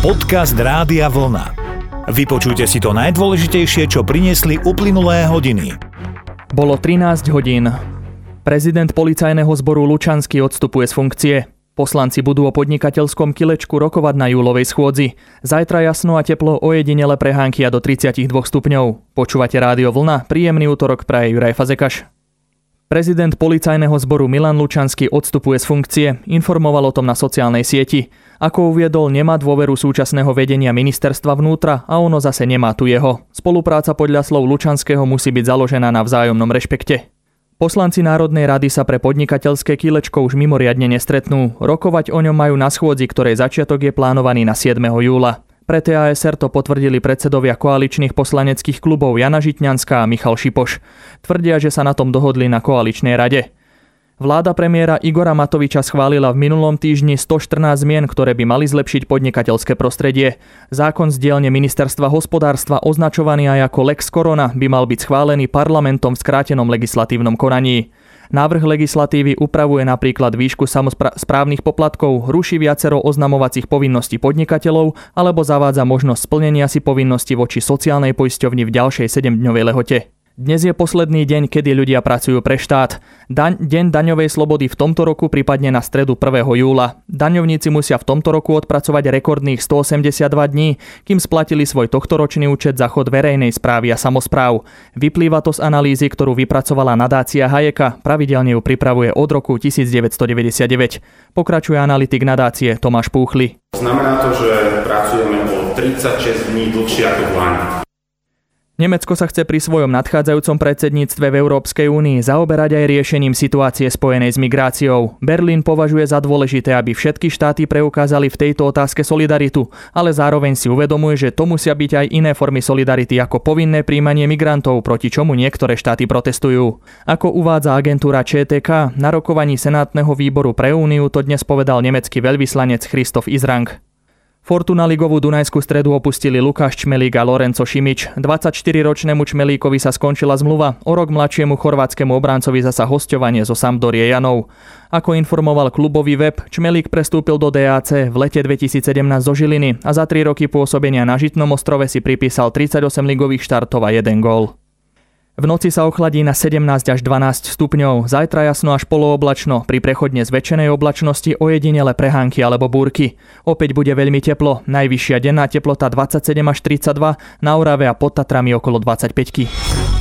Podcast Rádia Vlna. Vypočujte si to najdôležitejšie, čo priniesli uplynulé hodiny. Bolo 13 hodín. Prezident policajného zboru Lučanský odstupuje z funkcie. Poslanci budú o podnikateľskom kilečku rokovať na júlovej schôdzi. Zajtra jasno a teplo ojedinele prehánky a do 32 stupňov. Počúvate Rádio Vlna, príjemný útorok praje Juraj Fazekaš. Prezident policajného zboru Milan Lučanský odstupuje z funkcie, informoval o tom na sociálnej sieti. Ako uviedol, nemá dôveru súčasného vedenia ministerstva vnútra a ono zase nemá tu jeho. Spolupráca podľa slov Lučanského musí byť založená na vzájomnom rešpekte. Poslanci Národnej rady sa pre podnikateľské kilečko už mimoriadne nestretnú. Rokovať o ňom majú na schôdzi, ktorej začiatok je plánovaný na 7. júla. Pre TASR to potvrdili predsedovia koaličných poslaneckých klubov Jana Žitňanská a Michal Šipoš. Tvrdia, že sa na tom dohodli na koaličnej rade. Vláda premiéra Igora Matoviča schválila v minulom týždni 114 zmien, ktoré by mali zlepšiť podnikateľské prostredie. Zákon z dielne ministerstva hospodárstva označovaný aj ako Lex Corona by mal byť schválený parlamentom v skrátenom legislatívnom konaní. Návrh legislatívy upravuje napríklad výšku samozprávnych poplatkov, ruší viacero oznamovacích povinností podnikateľov alebo zavádza možnosť splnenia si povinnosti voči sociálnej poisťovni v ďalšej 7-dňovej lehote. Dnes je posledný deň, kedy ľudia pracujú pre štát. Daň, deň daňovej slobody v tomto roku prípadne na stredu 1. júla. Daňovníci musia v tomto roku odpracovať rekordných 182 dní, kým splatili svoj tohtoročný účet za chod verejnej správy a samozpráv. Vyplýva to z analýzy, ktorú vypracovala nadácia Hayeka, pravidelne ju pripravuje od roku 1999. Pokračuje analytik nadácie Tomáš Púchly. Znamená to, že pracujeme o 36 dní dlhšie ako v Nemecko sa chce pri svojom nadchádzajúcom predsedníctve v Európskej únii zaoberať aj riešením situácie spojenej s migráciou. Berlín považuje za dôležité, aby všetky štáty preukázali v tejto otázke solidaritu, ale zároveň si uvedomuje, že to musia byť aj iné formy solidarity ako povinné príjmanie migrantov, proti čomu niektoré štáty protestujú. Ako uvádza agentúra ČTK, na rokovaní Senátneho výboru pre úniu to dnes povedal nemecký veľvyslanec Christoph Izrang. Fortuna ligovú Dunajskú stredu opustili Lukáš Čmelík a Lorenzo Šimič. 24-ročnému Čmelíkovi sa skončila zmluva, o rok mladšiemu chorvátskému obráncovi zasa hostovanie zo Sampdorie Janov. Ako informoval klubový web, Čmelík prestúpil do DAC v lete 2017 zo Žiliny a za 3 roky pôsobenia na Žitnom ostrove si pripísal 38 ligových štartov a 1 gól. V noci sa ochladí na 17 až 12 stupňov, zajtra jasno až polooblačno, pri prechodne zväčšenej oblačnosti ojedinele prehánky alebo búrky. Opäť bude veľmi teplo, najvyššia denná teplota 27 až 32, na Orave a pod Tatrami okolo 25.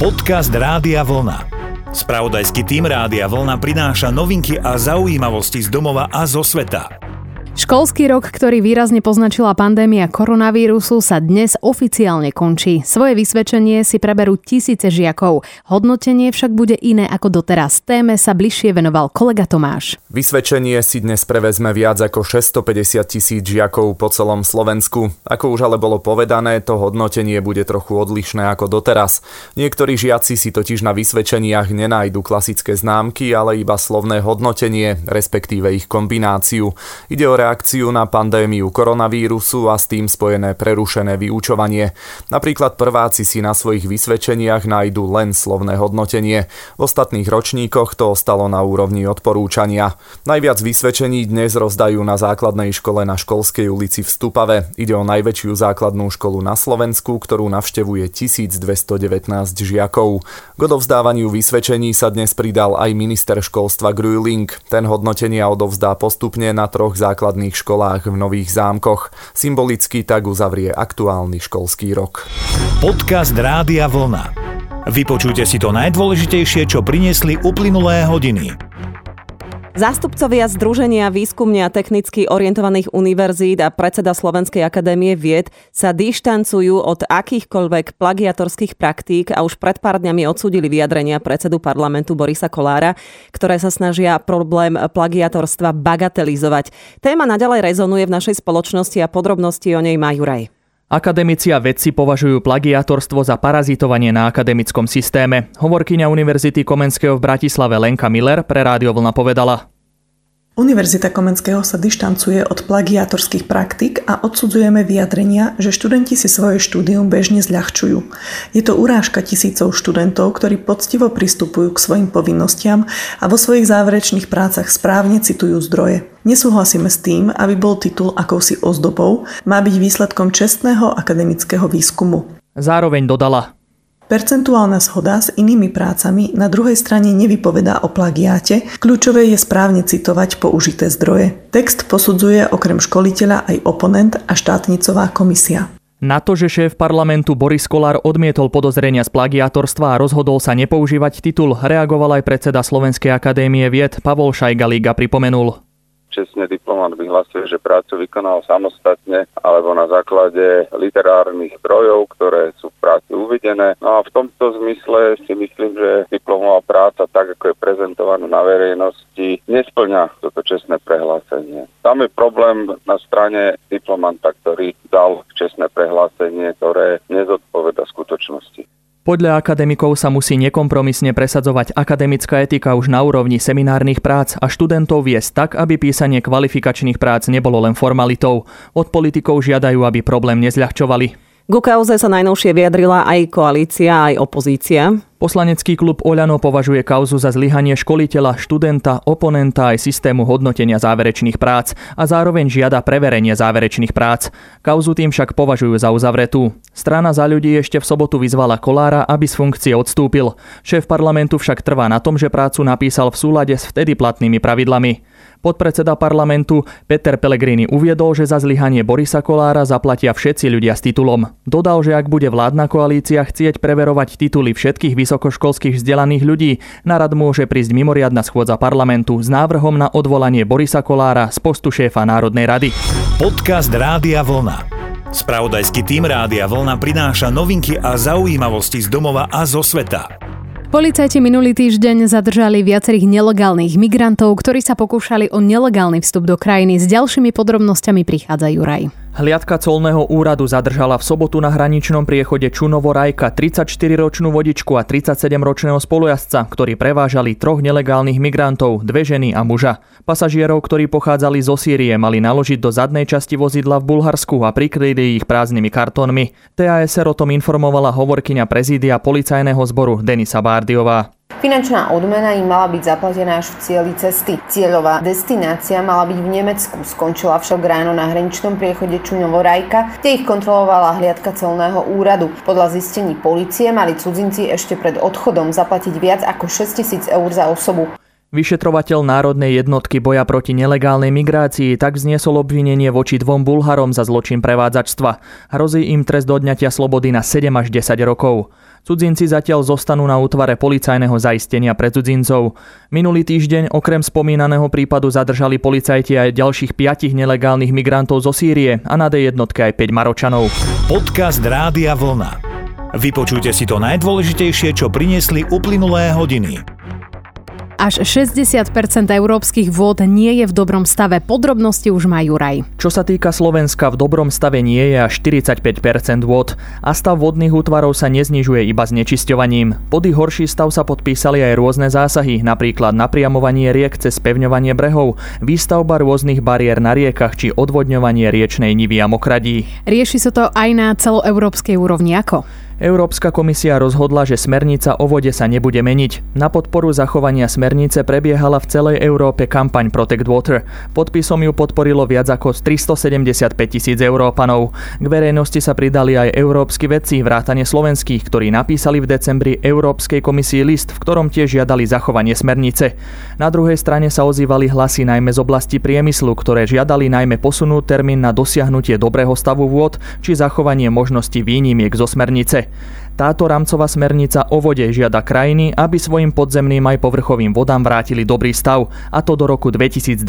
Podcast Rádia Vlna. Spravodajský tým Rádia Vlna prináša novinky a zaujímavosti z domova a zo sveta. Školský rok, ktorý výrazne poznačila pandémia koronavírusu, sa dnes oficiálne končí. Svoje vysvedčenie si preberú tisíce žiakov. Hodnotenie však bude iné ako doteraz. Téme sa bližšie venoval kolega Tomáš. Vysvedčenie si dnes prevezme viac ako 650 tisíc žiakov po celom Slovensku. Ako už ale bolo povedané, to hodnotenie bude trochu odlišné ako doteraz. Niektorí žiaci si totiž na vysvedčeniach nenájdu klasické známky, ale iba slovné hodnotenie, respektíve ich kombináciu. Ide o reakciu na pandémiu koronavírusu a s tým spojené prerušené vyučovanie. Napríklad prváci si na svojich vysvedčeniach nájdú len slovné hodnotenie. V ostatných ročníkoch to ostalo na úrovni odporúčania. Najviac vysvedčení dnes rozdajú na základnej škole na Školskej ulici v Stupave. Ide o najväčšiu základnú školu na Slovensku, ktorú navštevuje 1219 žiakov. K odovzdávaniu vysvedčení sa dnes pridal aj minister školstva Grüling. Ten hodnotenia odovzdá postupne na troch základných základných školách v Nových zámkoch. Symbolicky tak uzavrie aktuálny školský rok. Podcast Rádia Vlna. Vypočujte si to najdôležitejšie, čo priniesli uplynulé hodiny. Zástupcovia Združenia výskumne a technicky orientovaných univerzít a predseda Slovenskej akadémie vied sa dištancujú od akýchkoľvek plagiatorských praktík a už pred pár dňami odsúdili vyjadrenia predsedu parlamentu Borisa Kolára, ktoré sa snažia problém plagiatorstva bagatelizovať. Téma naďalej rezonuje v našej spoločnosti a podrobnosti o nej má Juraj. Akademici a vedci považujú plagiatorstvo za parazitovanie na akademickom systéme. Hovorkyňa Univerzity Komenského v Bratislave Lenka Miller pre Rádio Vlna povedala. Univerzita Komenského sa dištancuje od plagiátorských praktik a odsudzujeme vyjadrenia, že študenti si svoje štúdium bežne zľahčujú. Je to urážka tisícov študentov, ktorí poctivo pristupujú k svojim povinnostiam a vo svojich záverečných prácach správne citujú zdroje. Nesúhlasíme s tým, aby bol titul akousi ozdobou, má byť výsledkom čestného akademického výskumu. Zároveň dodala, Percentuálna zhoda s inými prácami na druhej strane nevypovedá o plagiáte, kľúčové je správne citovať použité zdroje. Text posudzuje okrem školiteľa aj oponent a štátnicová komisia. Na to, že šéf parlamentu Boris Kolár odmietol podozrenia z plagiátorstva a rozhodol sa nepoužívať titul, reagoval aj predseda Slovenskej akadémie vied Pavol Šajgalík pripomenul čestne diplomat vyhlasuje, že prácu vykonal samostatne alebo na základe literárnych zdrojov, ktoré sú v práci uvedené. No a v tomto zmysle si myslím, že diplomová práca, tak ako je prezentovaná na verejnosti, nesplňa toto čestné prehlásenie. Tam je problém na strane diplomanta, ktorý dal čestné prehlásenie, ktoré nezodpoveda skutočnosti. Podľa akademikov sa musí nekompromisne presadzovať akademická etika už na úrovni seminárnych prác a študentov viesť tak, aby písanie kvalifikačných prác nebolo len formalitou. Od politikov žiadajú, aby problém nezľahčovali. Ku kauze sa najnovšie vyjadrila aj koalícia, aj opozícia. Poslanecký klub Oľano považuje kauzu za zlyhanie školiteľa, študenta, oponenta aj systému hodnotenia záverečných prác a zároveň žiada preverenie záverečných prác. Kauzu tým však považujú za uzavretú. Strana za ľudí ešte v sobotu vyzvala Kolára, aby z funkcie odstúpil. Šéf parlamentu však trvá na tom, že prácu napísal v súlade s vtedy platnými pravidlami. Podpredseda parlamentu Peter Pellegrini uviedol, že za zlyhanie Borisa Kolára zaplatia všetci ľudia s titulom. Dodal, že ak bude vládna koalícia chcieť preverovať tituly všetkých vysokoškolských vzdelaných ľudí, na rad môže prísť mimoriadna schôdza parlamentu s návrhom na odvolanie Borisa Kolára z postu šéfa Národnej rady. Podcast Rádia Vlna. Spravodajský tým Rádia Vlna prináša novinky a zaujímavosti z domova a zo sveta. Policajti minulý týždeň zadržali viacerých nelegálnych migrantov, ktorí sa pokúšali o nelegálny vstup do krajiny. S ďalšími podrobnosťami prichádza Juraj. Hliadka colného úradu zadržala v sobotu na hraničnom priechode Čunovo-Rajka 34-ročnú vodičku a 37-ročného spolujazca, ktorí prevážali troch nelegálnych migrantov, dve ženy a muža. Pasažierov, ktorí pochádzali zo Sýrie, mali naložiť do zadnej časti vozidla v Bulharsku a prikryli ich prázdnymi kartónmi. TASR o tom informovala hovorkyňa prezídia policajného zboru Denisa Bárdiová. Finančná odmena im mala byť zaplatená až v cieli cesty. Cieľová destinácia mala byť v Nemecku, skončila však ráno na hraničnom priechode Čuňovo-Rajka, kde ich kontrolovala hliadka celného úradu. Podľa zistení policie mali cudzinci ešte pred odchodom zaplatiť viac ako 6000 eur za osobu. Vyšetrovateľ Národnej jednotky boja proti nelegálnej migrácii tak zniesol obvinenie voči dvom Bulharom za zločin prevádzačstva. Hrozí im trest odňatia slobody na 7 až 10 rokov. Cudzinci zatiaľ zostanú na útvare policajného zaistenia pre cudzincov. Minulý týždeň okrem spomínaného prípadu zadržali policajti aj ďalších piatich nelegálnych migrantov zo Sýrie a na D jednotke aj 5 Maročanov. Podcast Rádia Vlna. Vypočujte si to najdôležitejšie, čo priniesli uplynulé hodiny. Až 60% európskych vôd nie je v dobrom stave. Podrobnosti už majú raj. Čo sa týka Slovenska, v dobrom stave nie je až 45% vôd a stav vodných útvarov sa neznižuje iba znečisťovaním. Pod ich horší stav sa podpísali aj rôzne zásahy, napríklad napriamovanie riek cez pevňovanie brehov, výstavba rôznych bariér na riekach či odvodňovanie riečnej nivy a mokradí. Rieši sa to aj na celoeurópskej úrovni ako? Európska komisia rozhodla, že smernica o vode sa nebude meniť. Na podporu zachovania smernice prebiehala v celej Európe kampaň Protect Water. Podpisom ju podporilo viac ako 375 tisíc Európanov. K verejnosti sa pridali aj európsky vedci, vrátane slovenských, ktorí napísali v decembri Európskej komisii list, v ktorom tiež žiadali zachovanie smernice. Na druhej strane sa ozývali hlasy najmä z oblasti priemyslu, ktoré žiadali najmä posunúť termín na dosiahnutie dobrého stavu vôd či zachovanie možnosti výnimiek zo smernice. Táto rámcová smernica o vode žiada krajiny, aby svojim podzemným aj povrchovým vodám vrátili dobrý stav, a to do roku 2027.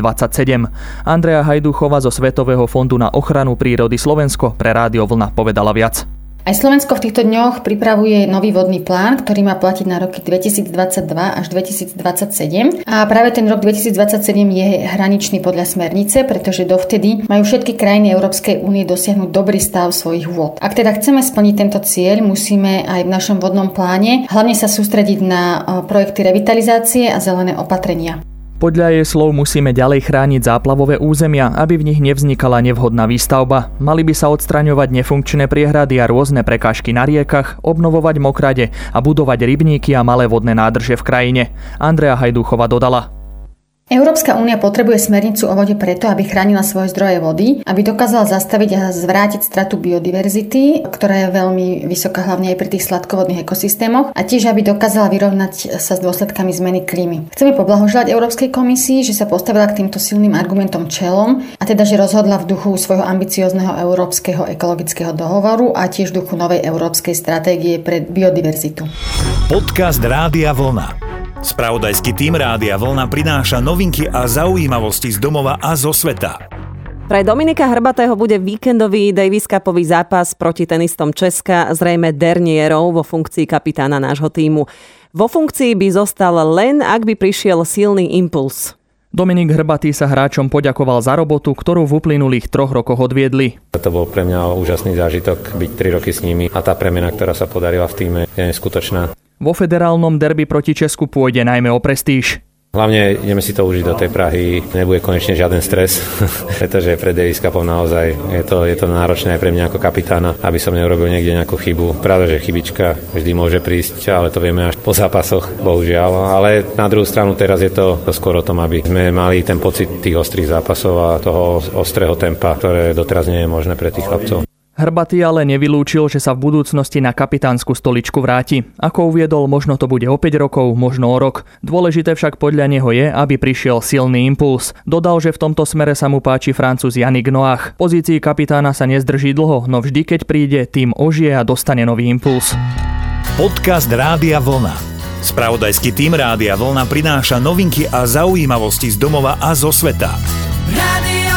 Andrea Hajduchova zo Svetového fondu na ochranu prírody Slovensko pre Rádio Vlna povedala viac. Aj Slovensko v týchto dňoch pripravuje nový vodný plán, ktorý má platiť na roky 2022 až 2027. A práve ten rok 2027 je hraničný podľa smernice, pretože dovtedy majú všetky krajiny Európskej únie dosiahnuť dobrý stav svojich vôd. Ak teda chceme splniť tento cieľ, musíme aj v našom vodnom pláne hlavne sa sústrediť na projekty revitalizácie a zelené opatrenia. Podľa jej slov musíme ďalej chrániť záplavové územia, aby v nich nevznikala nevhodná výstavba. Mali by sa odstraňovať nefunkčné priehrady a rôzne prekážky na riekach, obnovovať mokrade a budovať rybníky a malé vodné nádrže v krajine. Andrea Hajdúchova dodala. Európska únia potrebuje smernicu o vode preto, aby chránila svoje zdroje vody, aby dokázala zastaviť a zvrátiť stratu biodiverzity, ktorá je veľmi vysoká hlavne aj pri tých sladkovodných ekosystémoch a tiež aby dokázala vyrovnať sa s dôsledkami zmeny klímy. Chceme poblahoželať Európskej komisii, že sa postavila k týmto silným argumentom čelom a teda, že rozhodla v duchu svojho ambiciozného európskeho ekologického dohovoru a tiež v duchu novej európskej stratégie pre biodiverzitu. Podcast Rádia Vlna. Spravodajský tým Rádia Vlna prináša novinky a zaujímavosti z domova a zo sveta. Pre Dominika Hrbatého bude víkendový Davis Cupový zápas proti tenistom Česka zrejme Dernierov vo funkcii kapitána nášho týmu. Vo funkcii by zostal len, ak by prišiel silný impuls. Dominik Hrbatý sa hráčom poďakoval za robotu, ktorú v uplynulých troch rokoch odviedli. To bol pre mňa úžasný zážitok byť 3 roky s nimi a tá premena, ktorá sa podarila v týme, je neskutočná. Vo federálnom derby proti Česku pôjde najmä o prestíž. Hlavne ideme si to užiť do tej Prahy, nebude konečne žiaden stres, pretože pre Davis naozaj je to, je to náročné aj pre mňa ako kapitána, aby som neurobil niekde nejakú chybu. Pravda, že chybička vždy môže prísť, ale to vieme až po zápasoch, bohužiaľ. Ale na druhú stranu teraz je to, to skôr o tom, aby sme mali ten pocit tých ostrých zápasov a toho ostrého tempa, ktoré doteraz nie je možné pre tých chlapcov. Hrbatý ale nevylúčil, že sa v budúcnosti na kapitánsku stoličku vráti. Ako uviedol, možno to bude o 5 rokov, možno o rok. Dôležité však podľa neho je, aby prišiel silný impuls. Dodal, že v tomto smere sa mu páči francúz Janik Noach. Pozícii kapitána sa nezdrží dlho, no vždy keď príde, tým ožije a dostane nový impuls. Podcast Rádia Vlna. Spravodajský tým Rádia Vlna prináša novinky a zaujímavosti z domova a zo sveta. Rádio